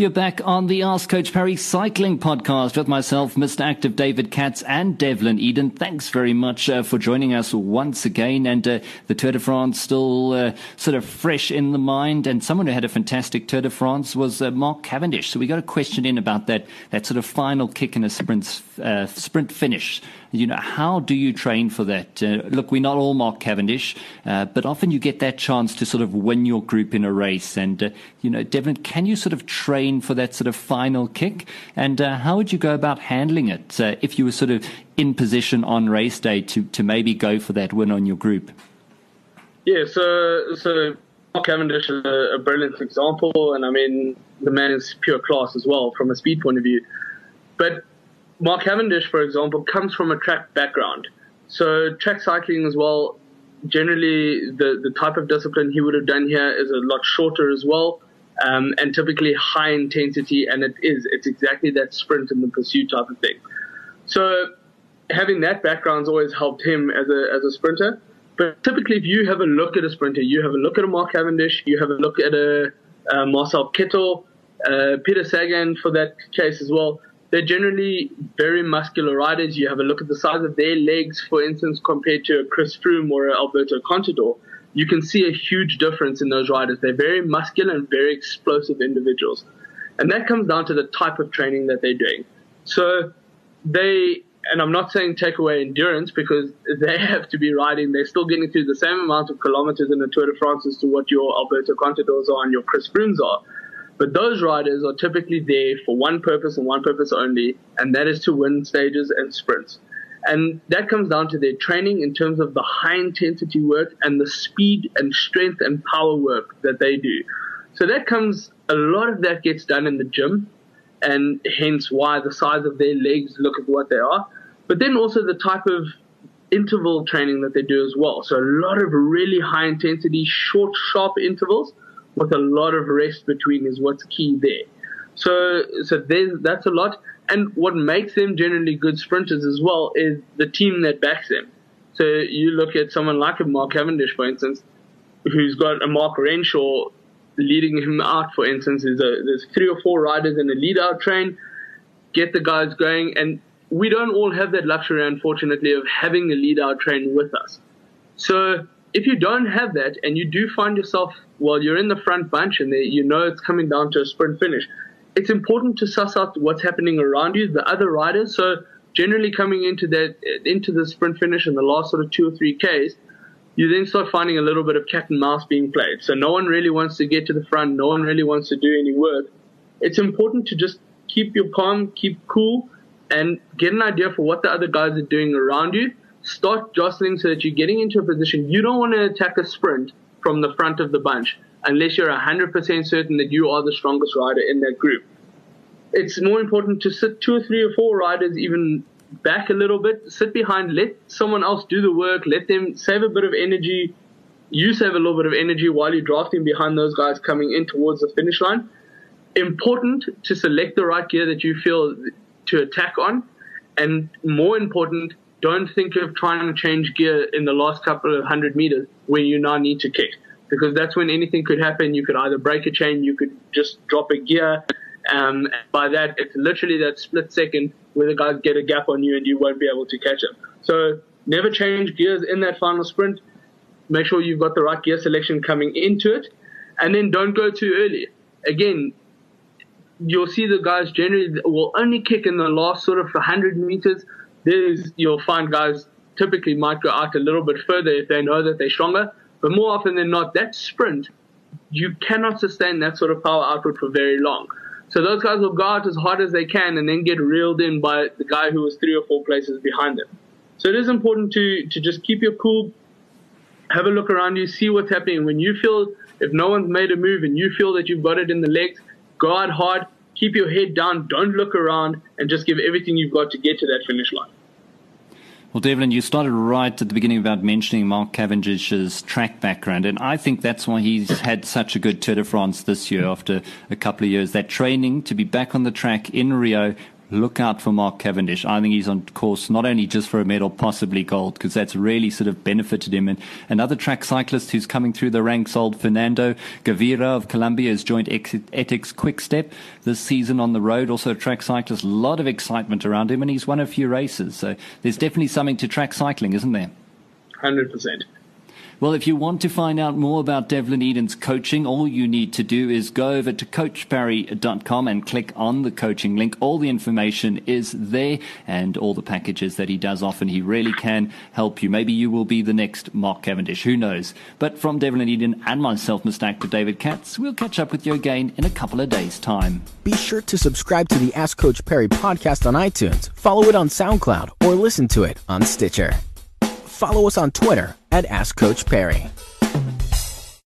You're back on the Ask Coach Parry Cycling Podcast with myself, Mr. Active David Katz and Devlin Eyden. Thanks very much uh, for joining us once again. And uh, the Tour de France still uh, sort of fresh in the mind. And someone who had a fantastic Tour de France was uh, Mark Cavendish. So we got a question in about that that sort of final kick in a sprint uh, sprint finish. You know, how do you train for that? Uh, look, we're not all Mark Cavendish, but often you get that chance to sort of win your group in a race. And, you know, Devlin, can you sort of train for that sort of final kick? And uh, how would you go about handling it uh, if you were sort of in position on race day to, to maybe go for that win on your group? Yeah, so, so Mark Cavendish is a, a brilliant example. And I mean, the man is pure class as well from a speed point of view. But Mark Cavendish, for example, comes from a track background. So track cycling as well, generally the, the type of discipline he would have done here is a lot shorter as well. Um, and typically high intensity, and it is. It's exactly that sprint and the pursuit type of thing. So having that background's always helped him as a as a sprinter. But typically, if you have a look at a sprinter, you have a look at a Mark Cavendish, you have a look at a, a Marcel Kittel, uh, Peter Sagan for that case as well they're generally very muscular riders. You have a look at the size of their legs, for instance, compared to a Chris Froome or Alberto Contador. You can see a huge difference in those riders. They're very muscular and very explosive individuals. And that comes down to the type of training that they're doing. So they, and I'm not saying take away endurance because they have to be riding. They're still getting through the same amount of kilometers in the Tour de France as to what your Alberto Contadors are and your Chris Froomes are. But those riders are typically there for one purpose and one purpose only, and that is to win stages and sprints. And that comes down to their training in terms of the high intensity work and the speed and strength and power work that they do. So that comes, a lot of that gets done in the gym, and hence why the size of their legs look at what they are. But then also the type of interval training that they do as well. So a lot of really high intensity, short, sharp intervals with a lot of rest between is what's key there. So, so that's a lot. And what makes them generally good sprinters as well is the team that backs them. So you look at someone like a Mark Cavendish, for instance, who's got a Mark Renshaw leading him out, for instance. There's, a, there's three or four riders in a lead out train, get the guys going. And we don't all have that luxury, unfortunately, of having a lead out train with us. So if you don't have that and you do find yourself while you're in the front bunch and you know it's coming down to a sprint finish, it's important to suss out what's happening around you, the other riders. So generally coming into that into the sprint finish in the last sort of two or three Ks, you then start finding a little bit of cat and mouse being played. So no one really wants to get to the front, no one really wants to do any work. It's important to just keep your calm, keep cool, and get an idea for what the other guys are doing around you. Start jostling so that you're getting into a position. You don't want to attack a sprint from the front of the bunch unless you're 100% certain that you are the strongest rider in that group. It's more important to sit two or three or four riders even back a little bit, sit behind, let someone else do the work, let them save a bit of energy. You save a little bit of energy while you're drafting behind those guys coming in towards the finish line. Important to select the right gear that you feel to attack on. And more important, don't think of trying to change gear in the last couple of hundred meters when you now need to kick because that's when anything could happen. You could either break a chain, you could just drop a gear. Um, by that, it's literally that split second where the guys get a gap on you and you won't be able to catch them. So never change gears in that final sprint. Make sure you've got the right gear selection coming into it, and then don't go too early. Again, you'll see the guys generally will only kick in the last sort of 100 meters there's you'll find guys typically might go out a little bit further if they know that they're stronger. But more often than not, that sprint, you cannot sustain that sort of power output for very long. So those guys will go out as hard as they can and then get reeled in by the guy who was three or four places behind them. So it is important to, to just keep your cool, have a look around you, see what's happening. When you feel, if no one's made a move and you feel that you've got it in the legs, go out hard, keep your head down, don't look around, and just give everything you've got to get to that finish line. Well, Devlin, you started right at the beginning about mentioning Mark Cavendish's track background, and I think that's why he's had such a good Tour de France this year after a couple of years. That training to be back on the track in Rio look out for Mark Cavendish. I think he's on course not only just for a medal, possibly gold, because that's really sort of benefited him. And another track cyclist who's coming through the ranks, old Fernando Gaviria of Colombia, has joined Etixx Quick Step this season on the road. Also a track cyclist, a lot of excitement around him, and he's won a few races. So there's definitely something to track cycling, isn't there? 100%. Well, if you want to find out more about Devlin Eyden's coaching, all you need to do is go over to coachparry.com and click on the coaching link. All the information is there and all the packages that he does often. He really can help you. Maybe you will be the next Mark Cavendish. Who knows? But from Devlin Eyden and myself, Mr. Active David Katz, we'll catch up with you again in a couple of days' time. Be sure to subscribe to the Ask Coach Parry podcast on iTunes, follow it on SoundCloud, or listen to it on Stitcher follow us on Twitter at Ask Coach Parry.